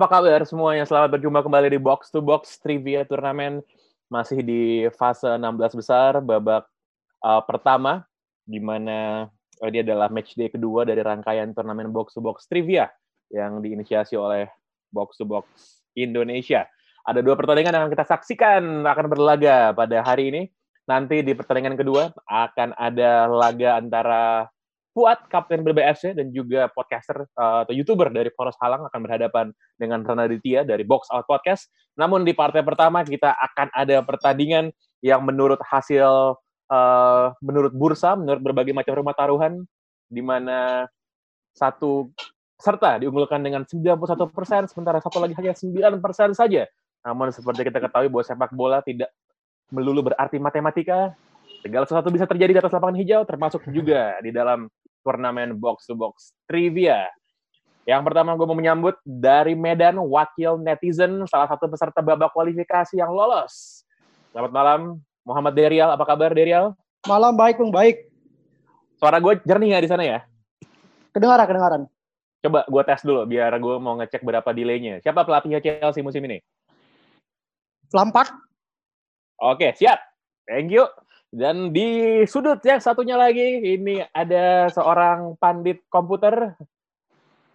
Apa kabar semuanya? Selamat berjumpa kembali di Box to Box Trivia Turnamen. Masih di fase 16 besar, babak uh, pertama, di mana uh, ini adalah match day kedua dari rangkaian turnamen Box to Box Trivia yang diinisiasi oleh Box to Box Indonesia. Ada dua pertandingan yang akan kita saksikan akan berlaga pada hari ini. Nanti di pertandingan kedua akan ada laga antara Fuad, Kapten BBFC, dan juga podcaster uh, atau YouTuber dari Poros Halang akan berhadapan dengan Rana Ditya dari Box Out Podcast. Namun di partai pertama kita akan ada pertandingan yang menurut hasil, uh, menurut bursa, menurut berbagai macam rumah taruhan, di mana satu peserta diunggulkan dengan 91 persen, sementara satu lagi hanya 9 persen saja. Namun seperti kita ketahui bahwa sepak bola tidak melulu berarti matematika, segala sesuatu bisa terjadi di atas lapangan hijau, termasuk juga di dalam turnamen box to box trivia. Yang pertama gue mau menyambut dari Medan, wakil netizen, salah satu peserta babak kualifikasi yang lolos. Selamat malam, Muhammad Derial. Apa kabar, Derial? Malam baik, Bang. Baik. Suara gue jernih nggak di sana ya? Kedengaran, kedengaran. Coba gue tes dulu, biar gue mau ngecek berapa delaynya. Siapa pelatihnya Chelsea musim ini? Lampard. Oke, siap. Thank you. Dan di sudut yang satunya lagi, ini ada seorang pandit komputer,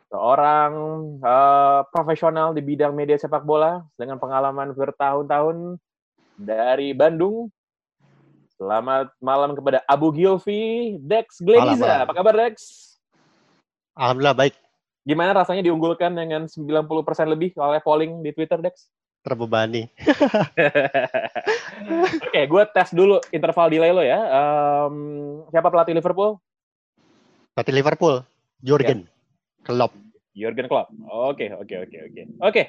seorang uh, profesional di bidang media sepak bola dengan pengalaman bertahun-tahun dari Bandung. Selamat malam kepada Abu Gilvi, Dex Gleniza. Apa kabar Dex? Alhamdulillah baik. Gimana rasanya diunggulkan dengan 90% lebih oleh polling di Twitter, Dex? Terbebani. Oke, gue tes dulu interval delay lo ya. Um, siapa pelatih Liverpool? Pelatih Liverpool, Jurgen Klopp. Jurgen Klopp. Oke, oke, oke, oke. Oke,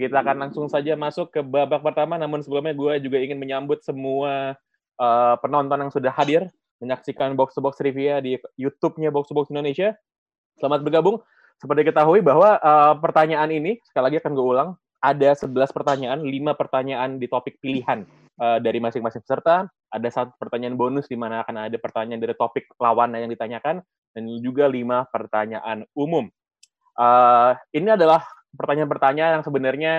kita akan langsung saja masuk ke babak pertama. Namun sebelumnya gue juga ingin menyambut semua uh, penonton yang sudah hadir menyaksikan Box to Box Trivia di YouTube-nya Box to Box Indonesia. Selamat bergabung. Seperti ketahui bahwa uh, pertanyaan ini, sekali lagi akan gue ulang, ada 11 pertanyaan, 5 pertanyaan di topik pilihan uh, dari masing-masing peserta. Ada satu pertanyaan bonus di mana akan ada pertanyaan dari topik lawan yang ditanyakan, dan juga 5 pertanyaan umum. Uh, ini adalah pertanyaan-pertanyaan yang sebenarnya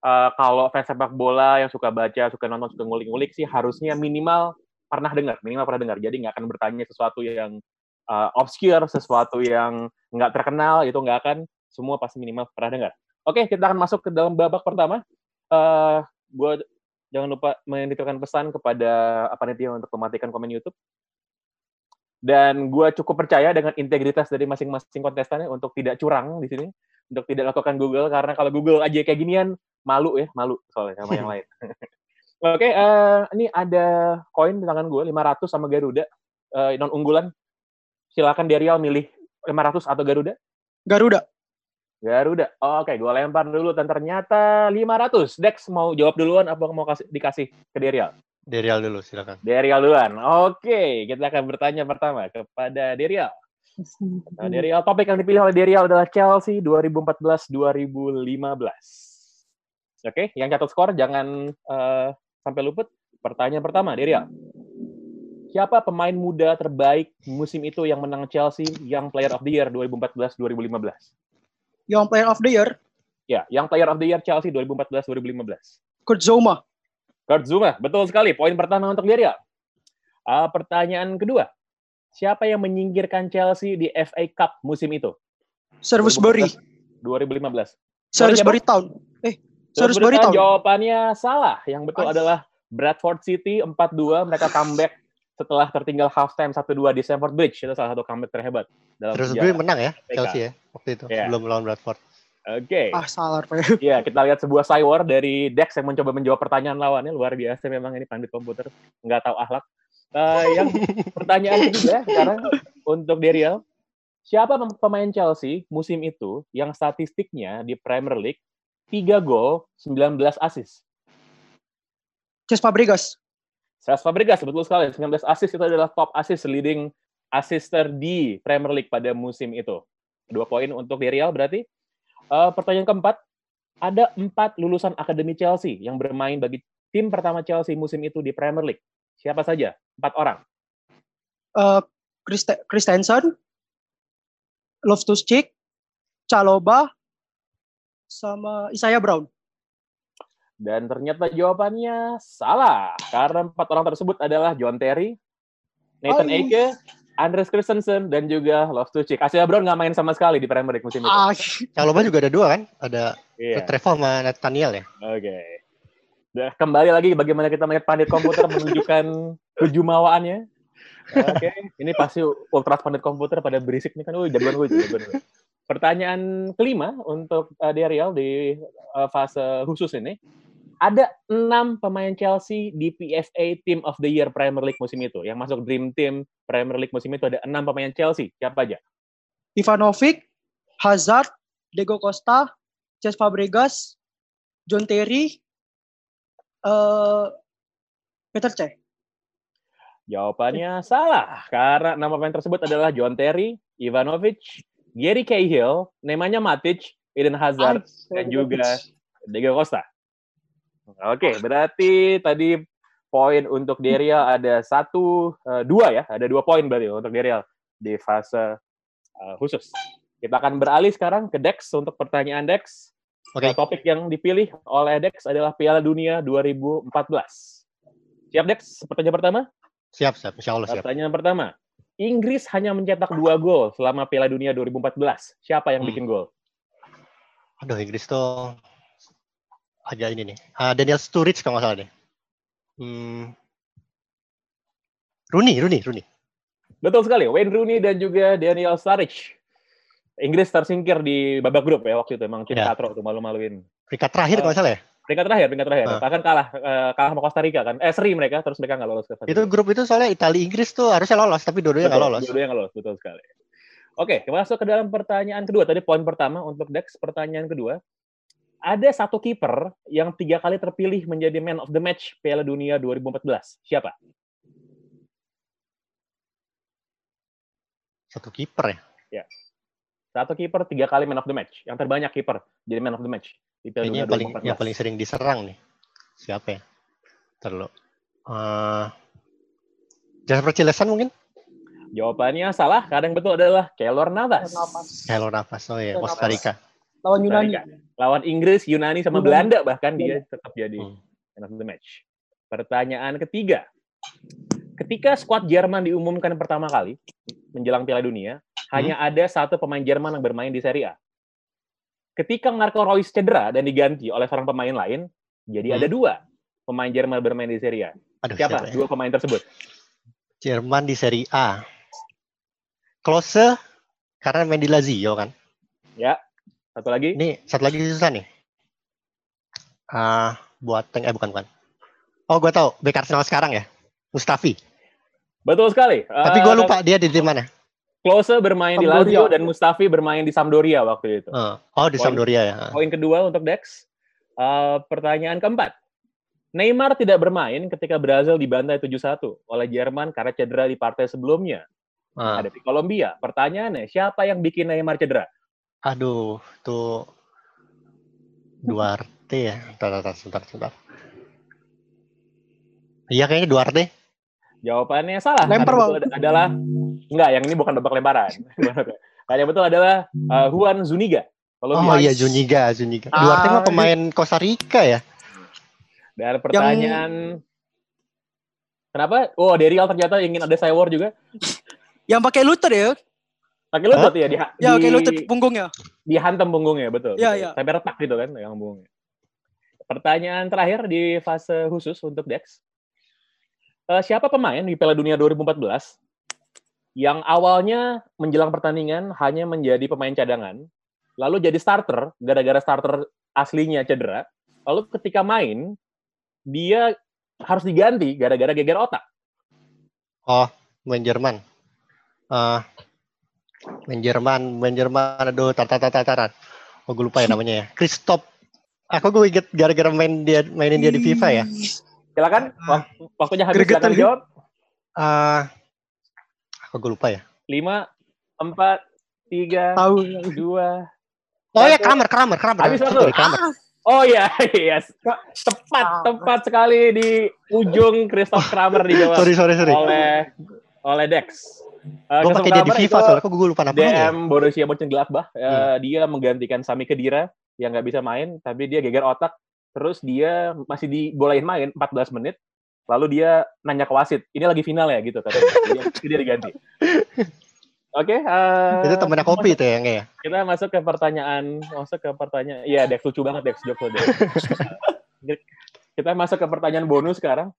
uh, kalau fans sepak bola yang suka baca, suka nonton, suka ngulik-ngulik sih harusnya minimal pernah dengar, minimal pernah dengar. Jadi nggak akan bertanya sesuatu yang uh, obscure, sesuatu yang nggak terkenal, itu nggak akan. Semua pasti minimal pernah dengar. Oke, kita akan masuk ke dalam babak pertama. Uh, gue jangan lupa menitipkan pesan kepada panitia untuk mematikan komen YouTube. Dan gue cukup percaya dengan integritas dari masing-masing kontestannya untuk tidak curang di sini, untuk tidak lakukan Google karena kalau Google aja kayak ginian malu ya, malu soalnya sama yang lain. Oke, uh, ini ada koin di tangan gue 500 sama Garuda uh, non unggulan. Silakan Derial milih 500 atau Garuda. Garuda. Garuda. Oke, gue lempar dulu dan ternyata 500. Dex mau jawab duluan apa mau kasih dikasih ke Derial? Derial dulu, silakan. Derial duluan. Oke, kita akan bertanya pertama kepada Derial. Nah, Derial topik yang dipilih oleh Derial adalah Chelsea 2014-2015. Oke, yang catat skor jangan uh, sampai luput. Pertanyaan pertama, Derial. Siapa pemain muda terbaik musim itu yang menang Chelsea yang Player of the Year 2014-2015? Young Player of the Year, Ya, yang Player of the Year Chelsea 2014-2015. Kurt Zouma. Kurt Zuma, betul sekali. Poin pertama untuk Derial. Uh, pertanyaan kedua, siapa yang menyingkirkan Chelsea di FA Cup musim itu? Salisbury. 2015. Salisbury Town. Eh, Salisbury Town. Jawabannya salah. Yang betul Ais. adalah Bradford City 4-2. Mereka comeback setelah tertinggal halftime 1-2 di Stamford Bridge. Itu salah satu comeback terhebat. Dalam gue menang ya. Chelsea ya, waktu itu. Iya. Belum lawan Bradford. Oke. Ah, salah. Pak. Iya, kita lihat sebuah cywar dari Dex yang mencoba menjawab pertanyaan lawannya. Luar biasa memang ini pandit komputer. Nggak tahu akhlak. Eh, yang pertanyaan ketiga sekarang untuk Derial. Siapa pem- pemain Chelsea musim itu yang statistiknya di Premier League 3 gol, 19 assist? Ces Fabregas. Cesc Fabregas, betul sekali. 19 assist itu adalah top assist leading assister di Premier League pada musim itu. Dua poin untuk di Real berarti. Eh, pertanyaan keempat, ada empat lulusan akademi Chelsea yang bermain bagi tim pertama Chelsea musim itu di Premier League. Siapa saja? Empat orang. Eh Christe- Christensen. Loftus-Cheek. Caloba. Sama Isaiah Brown. Dan ternyata jawabannya salah. Karena empat orang tersebut adalah John Terry, Nathan Oh. Andres Christensen, dan juga Loftus-Cheek. Asia Brown nggak main sama sekali di Premier League musim itu. Ah, Caloba juga ada dua kan? Ada Iya. Trevo sama Nathaniel ya. Oke. Udah kembali lagi bagaimana kita melihat pandit komputer menunjukkan kejumawaannya. Oke, ini pasti ultras pandit komputer pada berisik nih kan. Wih, jagoan gue, jagoan gue. Pertanyaan kelima untuk uh, Real di uh, fase khusus ini. Ada enam pemain Chelsea di PFA Team of the Year Premier League musim itu. Yang masuk Dream Team Premier League musim itu ada enam pemain Chelsea. Siapa aja? Ivanovic, Hazard, Diego Costa, Ces Fabregas, John Terry, eh Peter Cech. Jawabannya salah, karena nama pemain tersebut adalah John Terry, Ivanovic, Gary Cahill, namanya Matic, Eden Hazard, dan juga Diego Costa. Oke, berarti tadi poin untuk Derial ada satu, eh, dua ya, ada dua poin berarti untuk Derial di fase eh, khusus. Kita akan beralih sekarang ke Dex untuk pertanyaan Dex. Oke. Eh, Topik yang dipilih oleh Dex adalah Piala Dunia 2014. Siap Dex? Pertanyaan pertama? Siap, siap. Insya Allah siap. Pertanyaan pertama. Inggris hanya mencetak dua gol selama Piala Dunia 2014. Siapa yang Hmm. bikin gol? Aduh, Inggris tuh agak ini nih. Ah, Daniel Sturridge kalau nggak salah deh. Hmm. Rooney, Rooney, Rooney. Betul sekali, Wayne Rooney dan juga Daniel Sturridge. Inggris tersingkir di babak grup ya waktu itu, emang tim Ya. katro tuh malu-maluin. Peringkat terakhir kalau nggak salah ya. Peringkat terakhir, peringkat terakhir. Ah. Bahkan kalah eh, kalah sama Costa Rica kan. Eh seri mereka, terus mereka nggak lolos ke Itu grup. itu soalnya Italia Inggris tuh harusnya lolos, tapi dua-duanya nggak lolos. Dua-duanya nggak lolos, betul sekali. Oke, kita masuk ke dalam pertanyaan kedua. Tadi poin pertama untuk Dex, pertanyaan kedua. Ada satu kiper yang tiga kali terpilih menjadi man of the match Piala Dunia 2014. Siapa? Satu kiper ya. Satu kiper tiga kali man of the match. Yang terbanyak kiper jadi man of the match di Piala Kayaknya Dunia yang paling 2014. yang paling sering diserang nih. Siapa ya? Terlalu. Uh, Jasper Cilesan mungkin? Jawabannya salah. Karena yang betul adalah Keylor Navas. Hello Nafas. Oh ya, Keylor Costa Rica. Lawan Yunani. Lawan Inggris, Yunani, sama Yunani. Belanda bahkan dia tetap jadi Hmm. man of the match. Pertanyaan ketiga. Ketika skuad Jerman diumumkan pertama kali menjelang Piala Dunia, hanya ada satu pemain Jerman yang bermain di Serie A. Ketika Marco Reus cedera dan diganti oleh seorang pemain lain, jadi Hmm. ada dua pemain Jerman bermain di Serie A. Aduh, Siapa? siapa ya? Dua pemain tersebut. Jerman di Serie A. Klose karena main di Lazio kan. Satu lagi. Ini satu lagi susah nih. Ah, buat eh bukan bukan. Oh, gue tahu bek Arsenal sekarang ya. Mustafi. Betul sekali. Tapi gue Eh, lupa dia di tim mana. Klose bermain di Sampdoria. Lazio dan Mustafi bermain di Sampdoria waktu itu. Eh, oh, di Poin- Sampdoria ya. Poin kedua untuk Dex. Eh, pertanyaan keempat. Neymar tidak bermain ketika Brazil dibantai 7-1 oleh Jerman karena cedera di partai sebelumnya. Ah, Ada di Kolombia. Pertanyaannya, siapa yang bikin Neymar cedera? Aduh, tuh Duarte ya. Bentar, bentar, sebentar, sebentar. Iya kayaknya Duarte. Jawabannya salah. Lempar, betul adalah enggak, yang ini bukan babak lemparan. Karena yang betul adalah uh, Juan Zuniga. Oh Kolombia. iya Zuniga, Zuniga. Ah, Duarte mah ini- pemain Costa Rica ya. Dan pertanyaan Kenapa? Oh, Derial ternyata ingin ada Cywar juga. Yang pakai lutut ya? Pakai lutut ya di, Ya, pakai di- lutut punggungnya. dihantam punggungnya betul. Iya, betul. iya. Sampai retak gitu kan yang punggungnya. Pertanyaan terakhir di fase khusus untuk Dex. Eh, siapa pemain di Piala Dunia 2014 yang awalnya menjelang pertandingan hanya menjadi pemain cadangan, lalu jadi starter gara-gara starter aslinya cedera, lalu ketika main dia harus diganti gara-gara geger otak. Oh, main Jerman. Eh, Main Jerman, main Jerman, aduh, tar tar tar tar taran. Oh, gue lupa ya namanya ya. Christoph. Aku gue inget gara-gara main dia mainin dia di FIFA ya. Silakan. Wak- Waktunya habis. Gregetan Silakan jawab. Ah, aku gue lupa ya. Lima, empat, tiga, Tahu. dua. Oh ya, Satu. Kramer, Kramer, Kramer. Habis waktu. Kramer. Oh iya, yes. Tepat, Ah. tepat sekali di ujung Christoph Kramer dijawab Sorry, sorry, sorry. oleh oleh Dex. Uh, Gue Christoph pakai dia di FIFA soalnya, kok gue lupa namanya. ya? DM Borussia Mönchengladbach. Uh, Hmm. Dia menggantikan Sami Khedira yang nggak bisa main, tapi dia geger otak. Terus dia masih dibolehin main 14 menit. Lalu dia nanya ke wasit, ini lagi final ya gitu katanya. Dia, dia diganti. Oke, uh, Itu temennya kopi itu ya, ya? kita masuk ke pertanyaan, masuk ke pertanyaan. Iya, Dex lucu banget Dex jokes lo, Dex. kita masuk ke pertanyaan bonus sekarang.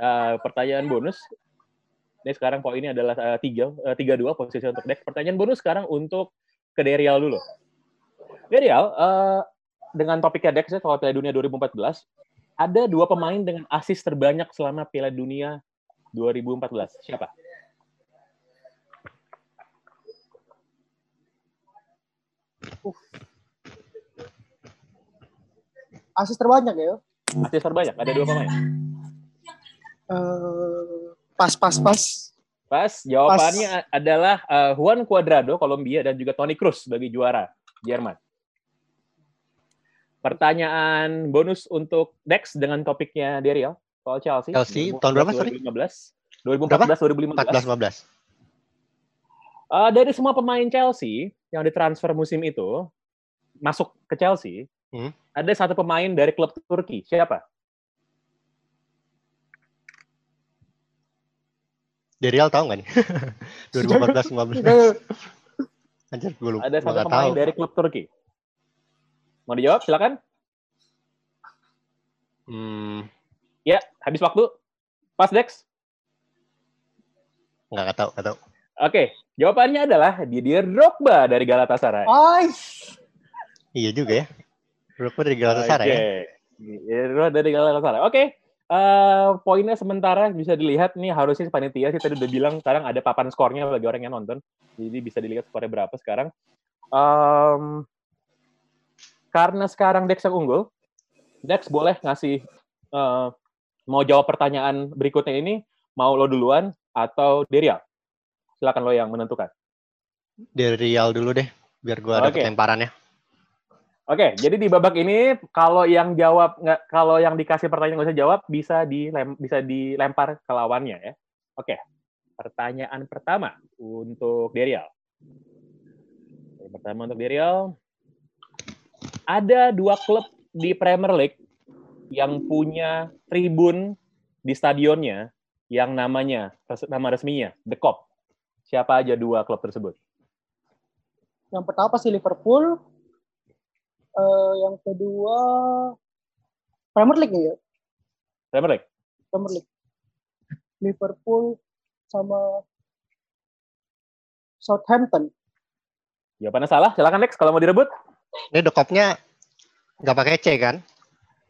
Eh, pertanyaan bonus. Ini sekarang poinnya adalah eh, tiga, eh, tiga dua posisi untuk Dex. Pertanyaan bonus sekarang untuk ke Derial dulu. Derial, eh, dengan topiknya Dex ya soal Piala Dunia 2014, ada dua pemain dengan asis terbanyak selama Piala Dunia 2014. Siapa? Asis terbanyak ya. Asis terbanyak. Ada dua pemain. Eh, pas pas pas. Pas, jawabannya adalah uh, Juan Cuadrado, Kolombia, dan juga Toni Kroos sebagai juara Jerman. Pertanyaan bonus untuk Dex dengan topiknya Derial soal Chelsea. Chelsea, tahun berapa, sorry? 2015. 2014, 2015. 14 15. Uh, dari semua pemain Chelsea yang ditransfer musim itu masuk ke Chelsea, Hmm. ada satu pemain dari klub Turki. Siapa? Derial tahu nggak nih? 2014 15. Eh, Anjir, gue lupa. Ada satu pemain tahu. dari klub Turki. Mau dijawab? Silakan. Hmm, Ya, habis waktu. Pas Dex. nggak nggak tahu, nggak tahu. Oke, jawabannya adalah Didier Drogba dari Galatasaray. Ay, Iya juga ya. Drogba dari Galatasaray Oke. ya. Didier Drogba dari Galatasaray. Oke. Eh, poinnya sementara bisa dilihat nih harusnya panitia sih tadi udah bilang sekarang ada papan skornya bagi orang yang nonton. Jadi bisa dilihat skornya berapa sekarang. Em, karena sekarang Dex yang unggul, Dex boleh ngasih eh, mau jawab pertanyaan berikutnya ini mau lo duluan atau Derial? Silakan lo yang menentukan. Derial dulu deh, biar gue dapet lemparannya. Oke, jadi di babak ini kalau yang jawab nggak kalau yang dikasih pertanyaan nggak usah jawab bisa dilem, bisa dilempar ke lawannya ya. Oke, pertanyaan pertama untuk Derial. Pertama untuk Derial. Ada dua klub di Premier League yang punya tribun di stadionnya yang namanya nama resminya The Kop. Siapa aja dua klub tersebut? yang pertama pasti Liverpool. Eh, yang kedua Premier League ya. Premier League. Premier League. Liverpool sama Southampton. Jawabannya salah. Silakan Lex kalau mau direbut. Ini dekopnya nggak pakai C kan?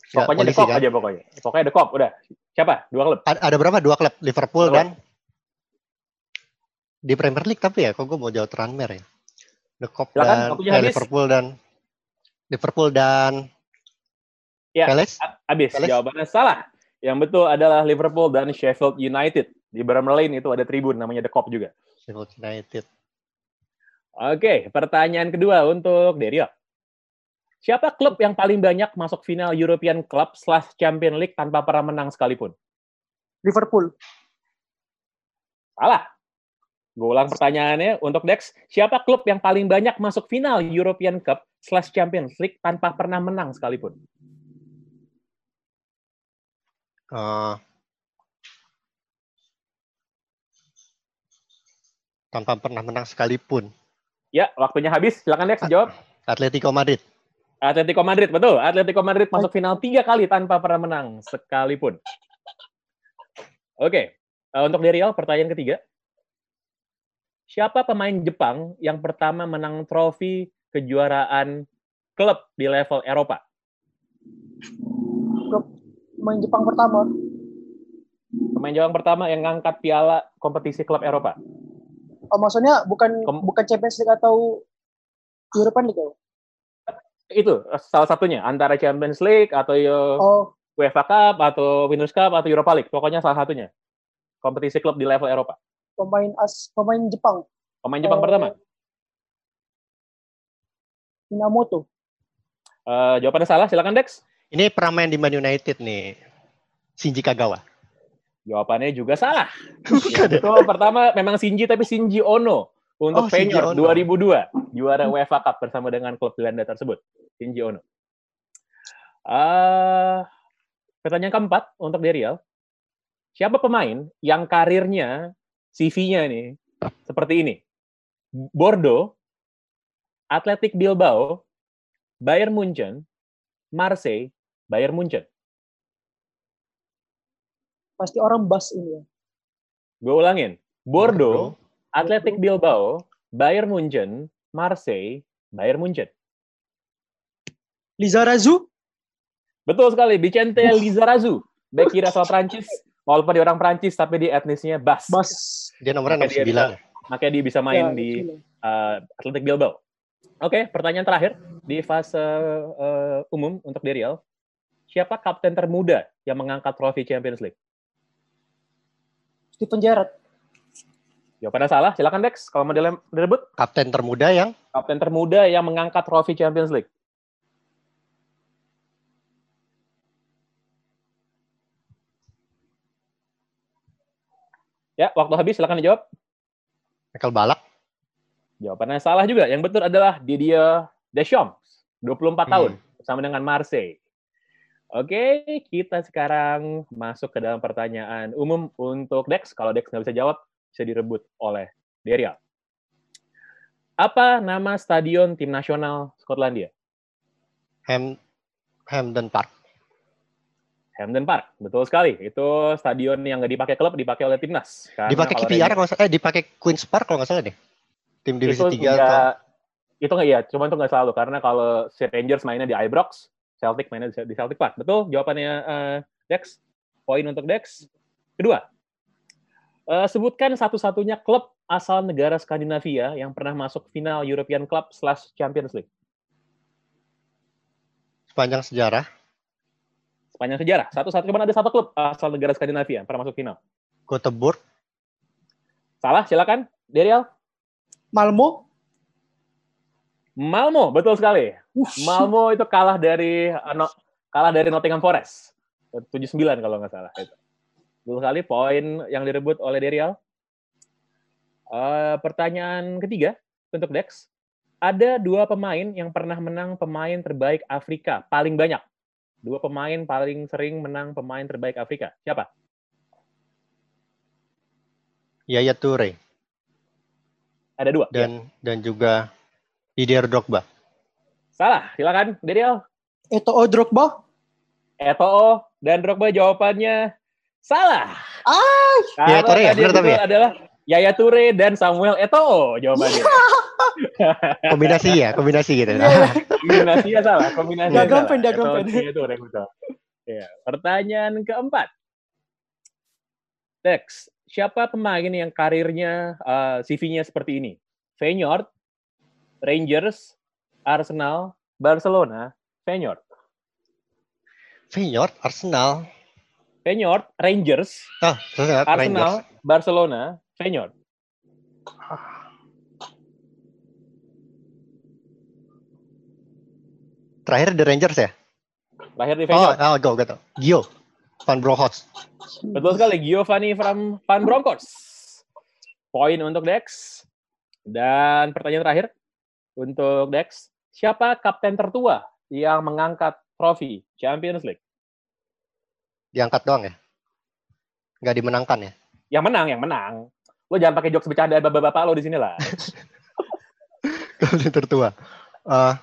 Pokoknya polisi Cop kan? aja pokoknya. Pokoknya The Cop, udah. Siapa? Dua klub. Ada, ada berapa? Dua klub, Liverpool Dua. dan di Premier League tapi ya, kok gue mau jauh Tranmere ya? The Cop Silakan, dan eh, habis. Liverpool dan Liverpool dan Ya. Palace. A- Abis. Palace. Jawabannya salah. Yang betul adalah Liverpool dan Sheffield United. Di Bramall Lane itu ada tribun namanya The Cop juga. Sheffield United. Oke, pertanyaan kedua untuk Derio. Siapa klub yang paling banyak masuk final European Club slash Champion League tanpa pernah menang sekalipun? Liverpool. Salah. Gue ulang pertanyaannya untuk Dex. Siapa klub yang paling banyak masuk final European Cup slash Champions League tanpa pernah menang sekalipun? Eh, tanpa pernah menang sekalipun. Ya, waktunya habis. Silakan Dex jawab. Atletico Madrid. Atletico Madrid, betul. Atletico Madrid masuk final tiga kali tanpa pernah menang sekalipun. Oke, eh, untuk Derial, pertanyaan ketiga. Siapa pemain Jepang yang pertama menang trofi kejuaraan klub di level Eropa? Main Jepang pertama. Pemain Jepang pertama yang ngangkat piala kompetisi klub Eropa. Oh, maksudnya bukan Kom- bukan Champions League atau European League ya? Itu salah satunya antara Champions League atau Oh, UEFA Cup atau Winners' Cup atau Europa League. Pokoknya salah satunya. Kompetisi klub di level Eropa. Pemain as pemain Jepang. Pemain Jepang Oh. pertama. Minamoto. Eh, jawabannya salah, silakan Dex. Ini pernah main di Man United nih. Shinji Kagawa. Jawabannya juga salah. Bukan ya? Betul, pertama memang Shinji tapi Shinji Ono untuk Oh, Feyenoord Ono. 2002 juara UEFA Cup bersama dengan klub Belanda tersebut. Shinji Ono. Ah, pertanyaan keempat untuk Derial. Siapa pemain yang karirnya CV-nya nih seperti ini? Bordeaux, Athletic Bilbao, Bayern Munchen, Marseille, Bayern Munchen. Pasti orang bas ini ya. Gue ulangin. Bordeaux, Bordeaux. Athletic Bilbao, Bayern Munchen, Marseille, Bayern Munchen. Lizarazu. Betul sekali, Vicente Lizarazu. Bek kiri asal Prancis. Walaupun dia orang Prancis, tapi dia etnisnya Bas. Bas. Dia nomornya Makanya dia 69. Makanya dia bisa main Ya, di uh, Athletic Bilbao. Oke, pertanyaan terakhir di fase uh, umum untuk Derial. Siapa kapten termuda yang mengangkat trofi Champions League? Steven Gerrard. Jawabannya salah, silakan Dex. Kalau mau direbut, Kapten termuda yang kapten termuda yang mengangkat trofi Champions League. Ya, waktu habis, silakan dijawab. Michael Balak. Jawabannya salah juga. Yang betul adalah Didier Deschamps, 24 Hmm. tahun, bersama dengan Marseille. Oke, kita sekarang masuk ke dalam pertanyaan umum untuk Dex. Kalau Dex nggak bisa jawab, bisa direbut oleh Derial. Apa nama stadion tim nasional Skotlandia? Ham Hamden Park. Hampden Park, betul sekali. Itu stadion yang nggak dipakai klub, dipakai oleh timnas. Dipakai KPR kalau salah, eh dipakai Queen's Park kalau nggak salah deh. Tim divisi itu 3 atau nggak itu nggak ya cuma itu nggak selalu karena kalau si Rangers mainnya di Ibrox Celtic mainnya di Celtic Park betul jawabannya eh, Dex poin untuk Dex kedua eh, sebutkan satu-satunya klub asal negara Skandinavia yang pernah masuk final European Club slash Champions League sepanjang sejarah. Sepanjang sejarah satu-satu cuma ada satu klub asal negara Skandinavia yang pernah masuk final Göteborg. salah silakan Derial Malmo. Malmo betul sekali Malmo itu kalah dari uh, no- kalah dari Nottingham Forest. 79 kalau nggak salah itu. Betul sekali poin yang direbut oleh Derial. Eh, pertanyaan ketiga untuk Dex. Ada dua pemain yang pernah menang pemain terbaik Afrika paling banyak. Dua pemain paling sering menang pemain terbaik Afrika. Siapa? Yaya Toure Ada dua. dan dan juga Didier Drogba. Salah, silakan Derial. Eto'o Drogba. Eto'o dan Drogba jawabannya salah. Ah, Karena Yaya Toure ya? tadi Benar tapi ya? adalah Yaya Toure dan Samuel Eto'o jawabannya. Kombinasi ya, kombinasi gitu. Iya. Salah, kombinasi Diagram salah. pen, diagram Eto'o, pen. Toure, betul. Ya. Pertanyaan keempat. Dex, siapa pemain yang karirnya uh, CV-nya seperti ini? Feyenoord, Rangers, Arsenal, Barcelona, Feyenoord. Feyenoord, Arsenal. Feyenoord, Rangers, Ah, Arsenal, Arsenal, Rangers. Barcelona, Feyenoord. Terakhir The Rangers ya? Lahir di Oh, Feyenoord. oh go, gitu. Gio. Van Bronckhorst. Betul sekali, Giovanni from Van Bronckhorst. Poin untuk Dex. Dan pertanyaan terakhir untuk Dex. Siapa kapten tertua yang mengangkat trofi Champions League? Diangkat doang ya? Nggak dimenangkan ya? Yang menang, yang menang. Lo jangan pakai jokes bercanda bapak-bapak lo di sini lah. Kapten tertua. Eh,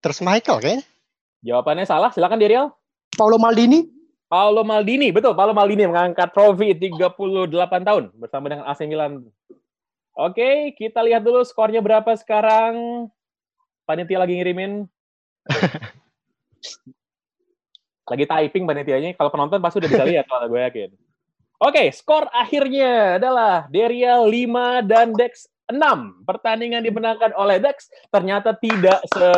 terus Michael kayaknya. Jawabannya salah, silakan Diriel. Paolo Maldini. Paolo Maldini, betul. Paolo Maldini mengangkat trofi 38 tahun bersama dengan AC Milan. Oke, kita lihat dulu skornya berapa sekarang. Panitia lagi ngirimin. lagi typing panitianya. Kalau penonton pasti udah bisa lihat, kalau gue yakin. Oke, skor akhirnya adalah Derial 5 dan Dex 6. Pertandingan dimenangkan oleh Dex ternyata tidak se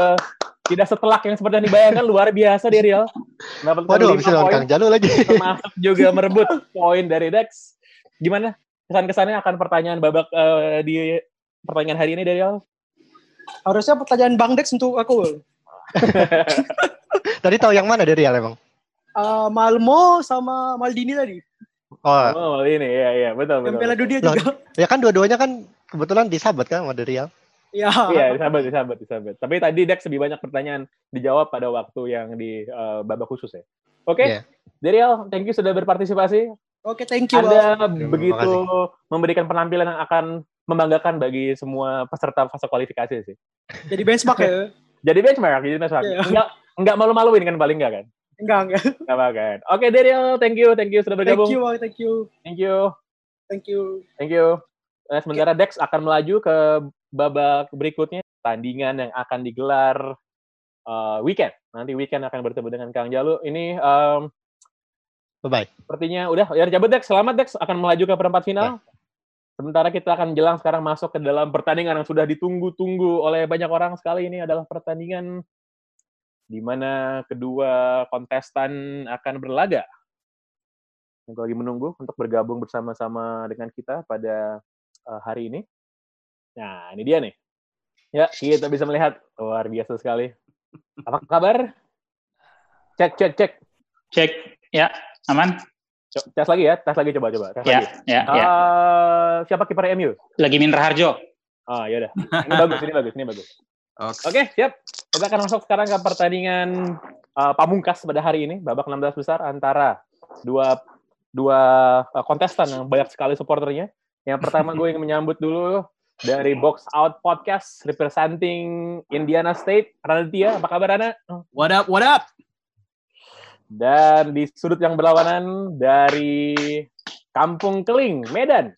tidak setelak yang seperti yang dibayangkan luar biasa Derial. Mendapatkan Waduh, lima bisa lawan poin, Kang Jalu lagi. termasuk juga merebut poin dari Dex. Gimana kesan-kesannya akan pertanyaan babak eh, di pertanyaan hari ini Derial? Harusnya pertanyaan Bang Dex untuk aku. Tadi tahu yang mana dari Real emang? Eh, Malmo sama Maldini tadi. Oh, Oh, ini ya ya betul betul. Piala Dunia Loh, juga. ya kan dua-duanya kan kebetulan disahabat kan sama dari Real. Iya. Iya, disahabat, disahabat, disahabat. Tapi tadi Dex lebih banyak pertanyaan dijawab pada waktu yang di eh, babak khusus ya. Oke, Iya. Derial, thank you sudah berpartisipasi. Oke, thank you. Anda begitu memberikan penampilan yang akan membanggakan bagi semua peserta fase kualifikasi sih. Jadi benchmark ya? Jadi benchmark, jadi benchmark. Iya. Enggak, enggak malu-maluin kan paling enggak kan? Enggak, enggak. Enggak kan. Oke, Derial, thank you, thank you sudah Thank bergabung. you, Bang. Thank you. Thank you. Thank you. Thank you. Eh, sementara Dex akan melaju ke babak berikutnya, tandingan yang akan digelar eh, weekend. Nanti weekend akan bertemu dengan Kang Jalu. Ini em, Bye-bye. sepertinya udah ya cabut Dex. Selamat Dex akan melaju ke perempat final. Sementara kita akan jelang sekarang masuk ke dalam pertandingan yang sudah ditunggu-tunggu oleh banyak orang sekali. Ini adalah pertandingan di mana kedua kontestan akan berlaga. Yang lagi menunggu untuk bergabung bersama-sama dengan kita pada eh, hari ini. Nah, ini dia nih. Ya, kita bisa melihat luar biasa sekali. Apa kabar? Cek, cek, cek. Cek, ya, aman? Co- Tes lagi ya, tes lagi coba coba. Tes Ya, lagi. ya, ya. Eh, siapa kiper MU? Lagi Minra Harjo. Ah, ya udah. Ini bagus, ini bagus, ini bagus. Oke, siap. Kita akan masuk sekarang ke pertandingan eh, pamungkas pada hari ini, babak 16 besar antara dua dua eh, kontestan yang banyak sekali supporternya. Yang pertama gue ingin menyambut dulu dari Box Out Podcast representing Indiana State, Raditya. Apa kabar Ana? What up, what up? Dan di sudut yang berlawanan dari Kampung Keling, Medan.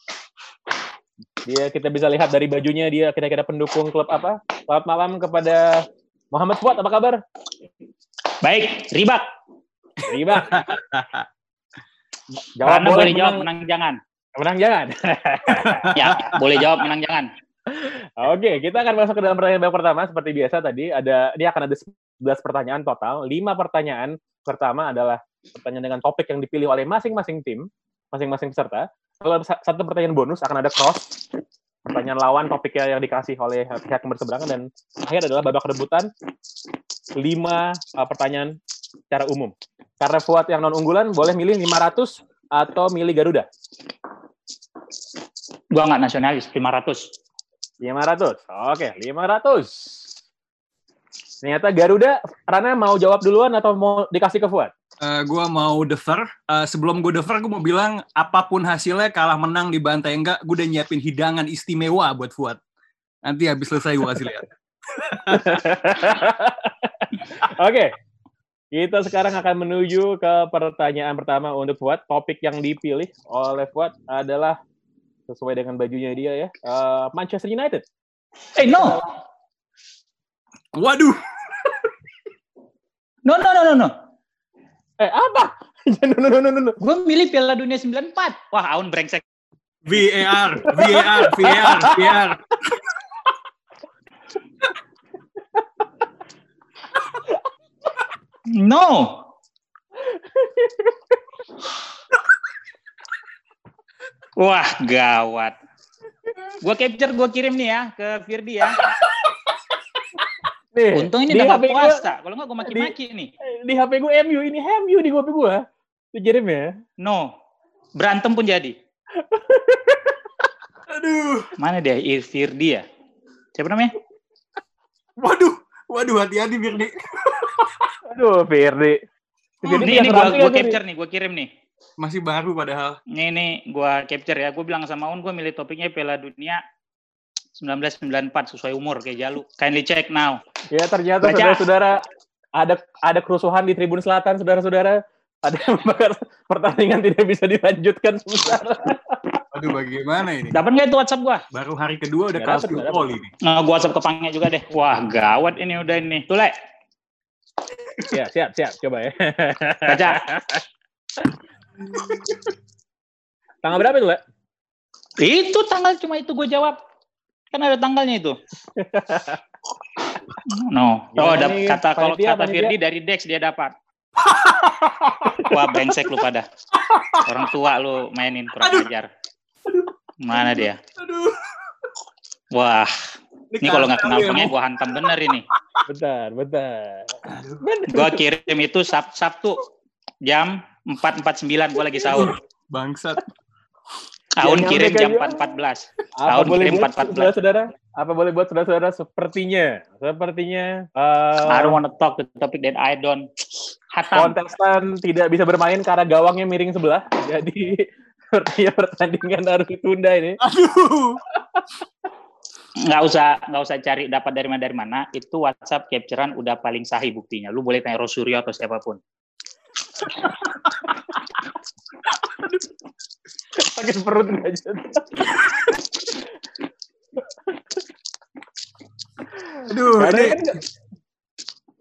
Dia kita bisa lihat dari bajunya dia kira-kira pendukung klub apa? Selamat malam kepada Muhammad Fuad, apa kabar? Baik, ribak. Riba. jawab Karena boleh, boleh jawab menang, menang jangan. menang jangan. Ya, boleh jawab menang jangan. Oke, kita akan masuk ke dalam pertanyaan babak pertama. Seperti biasa tadi, ada ini akan ada 11 pertanyaan total. 5 pertanyaan pertama adalah pertanyaan dengan topik yang dipilih oleh masing-masing tim, masing-masing peserta. Kalau sa- satu pertanyaan bonus akan ada cross, pertanyaan lawan topiknya yang dikasih oleh pihak yang berseberangan, dan akhir adalah babak rebutan 5 uh, pertanyaan secara umum. Karena Fuad yang non-unggulan, boleh milih 500 atau milih Garuda. Gua nggak nasionalis, 500. 500. Oke, 500. Ternyata Garuda, Rana mau jawab duluan atau mau dikasih ke Fuad? Eh, gua mau defer. Eh, sebelum gue defer, gue mau bilang apa pun hasilnya kalah menang di bantai enggak, gue udah nyiapin hidangan istimewa buat Fuad. Nanti habis selesai gue kasih lihat. Oke. Kita sekarang akan menuju ke pertanyaan pertama untuk Fuad. Topik yang dipilih oleh Fuad adalah sesuai dengan bajunya dia ya. eh, Manchester United. Eh, no. Waduh, No, no, no, no, no. Eh, apa? no, no, no, no, no. Gue milih Piala Dunia 94. Wah, Aun brengsek. VAR, VAR, VAR, VAR. No. Wah, gawat. Gua capture, gua kirim nih ya ke Firdi ya. Nih, Untung ini udah puasa. Kalau nggak gua maki-maki nih. di HP gue MU, ini MU di HP gue. Dikirim ya. No. Berantem pun jadi. Aduh, Mana dia? Ir- Firdi ya? Siapa namanya? waduh, waduh, hati-hati Firdi. Aduh, Firdi. Jadi ini gua, ini? capture nih, gua kirim nih. Masih baru padahal. Ini ini gua capture ya. Gua bilang sama Un gua milih topiknya Piala Dunia 1994 sesuai umur kayak Jalu. Kindly check now. Ya ternyata saudara-saudara ada ada kerusuhan di Tribun Selatan, saudara-saudara. Ada yang membakar pertandingan tidak bisa dilanjutkan sementara. Aduh, bagaimana ini? Dapat nggak itu WhatsApp gua? Baru hari kedua udah 10 gol ini. Nah, gua WhatsApp ke Pangnya juga deh. Wah, gawat ini udah ini. Tuh, Le. ya, siap, siap. Coba ya. Baca. Tanggal berapa itu, Le? Itu tanggal cuma itu gue jawab. Kan ada tanggalnya itu. No. Oh, nih, kata kalau kata? Firdi dari Dex dia dapat. Wah, brengsek lu pada. Orang tua lu mainin kurang ajar. Mana dia? Aduh. Wah, ini kalau nggak kenal kacau ya, gua hantam bener ini. Bentar, bentar. Gua kirim itu Sab Sabtu jam 4.49 gua lagi sahur. Bangsat. Tahun kirim jam ke 4.14. Apa Tahun boleh kirim buat 414. saudara-saudara? Apa boleh buat saudara-saudara? Sepertinya, sepertinya eh, I don't wanna talk the topic that I don't hatam. kontestan tidak bisa bermain karena gawangnya miring sebelah. Jadi sepertinya pertandingan harus ditunda ini. Aduh. nggak usah nggak usah cari dapat dari mana dari mana itu WhatsApp capturean udah paling sahih buktinya lu boleh tanya Rosuryo atau siapa pun Sakit perut nggak jadi. Aduh, Karena ini kan,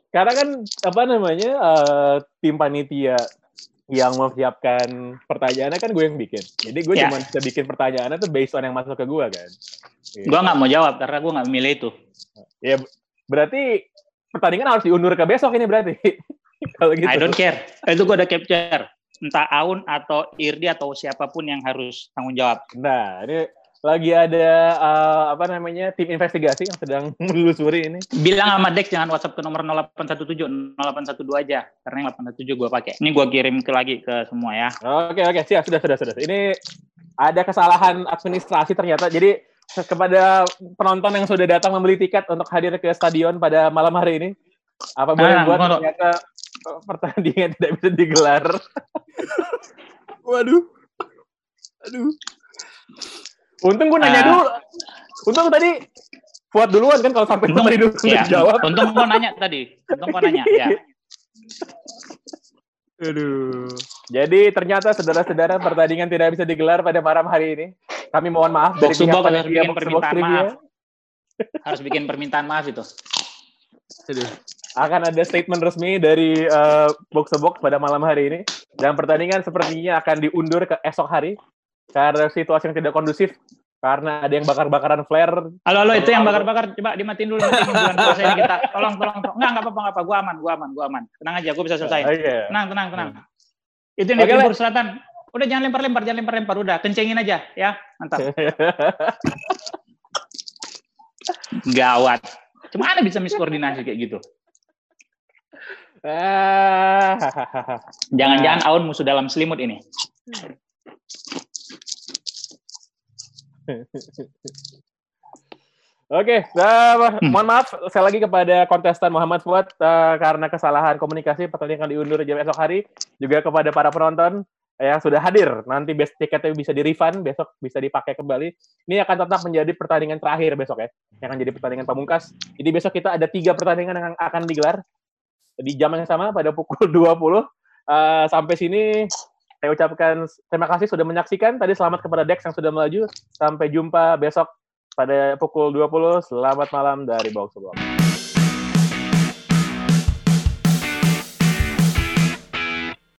karena kan apa namanya eh, tim panitia yang mempersiapkan pertanyaannya kan gue yang bikin. Jadi gue Ya. cuma bisa bikin pertanyaannya tuh based on yang masuk ke gue kan. Gitu. gua nggak mau jawab karena gua nggak memilih itu Ya berarti pertandingan harus diundur ke besok ini berarti. Kalau gitu. I don't care itu gua ada capture entah Aun atau Irdi atau siapa pun yang harus tanggung jawab Nah, ini lagi ada eh, apa namanya tim investigasi yang sedang menelusuri ini. bilang sama Dex jangan WhatsApp ke nomor 0817 0812 aja karena yang 817 gua pakai ini gua kirim ke lagi ke semua ya Oke oke siap sudah sudah sudah. Ini ada kesalahan administrasi ternyata. Jadi kepada penonton yang sudah datang membeli tiket untuk hadir ke stadion pada malam hari ini, apa boleh Nah, buat ternyata eh, pertandingan tidak bisa digelar. waduh. Aduh. Untung gue nanya Ah. dulu. Untung tadi Fuad duluan kan kalau sampai Untung- dulu ya jawab. untung gua nanya tadi untung gua nanya ya Aduh. Jadi ternyata saudara-saudara pertandingan tidak bisa digelar pada malam hari ini. Kami mohon maaf dari Box to pihak box harus bikin permintaan maaf. harus bikin permintaan maaf itu Aduh. Akan ada statement resmi dari eh, box to box pada malam hari ini dan pertandingan sepertinya akan diundur ke esok hari karena situasi yang tidak kondusif karena ada yang bakar-bakaran flare. Halo, halo, itu yang bakar-bakar, coba dimatiin dulu nanti bulan puasa ini kita. Tolong, tolong, tolong. Enggak, enggak apa-apa, enggak apa. Gua aman, gua aman, gua aman. Tenang aja, gua bisa selesai. Oke. Tenang, tenang, tenang. Itu yang di Oke, Timur Selatan. Udah jangan lempar-lempar, jangan lempar-lempar, udah kencengin aja, ya. Mantap. Gawat. Cuma ada bisa miskoordinasi kayak gitu. Ah, Jangan-jangan Aun musuh dalam selimut ini. Oke, nah, mohon maaf saya lagi kepada kontestan Muhammad Fuad eh, karena kesalahan komunikasi pertandingan diundur jam esok hari, juga kepada para penonton yang sudah hadir. Nanti best tiketnya bisa di refund besok bisa dipakai kembali. Ini akan tetap menjadi pertandingan terakhir besok ya, yang akan jadi pertandingan pamungkas. Jadi besok kita ada tiga pertandingan yang akan digelar di jam yang sama pada pukul 20. Eh, sampai sini saya ucapkan terima kasih sudah menyaksikan. Tadi selamat kepada Dex yang sudah melaju. Sampai jumpa besok pada pukul 20. Selamat malam dari Box to Box.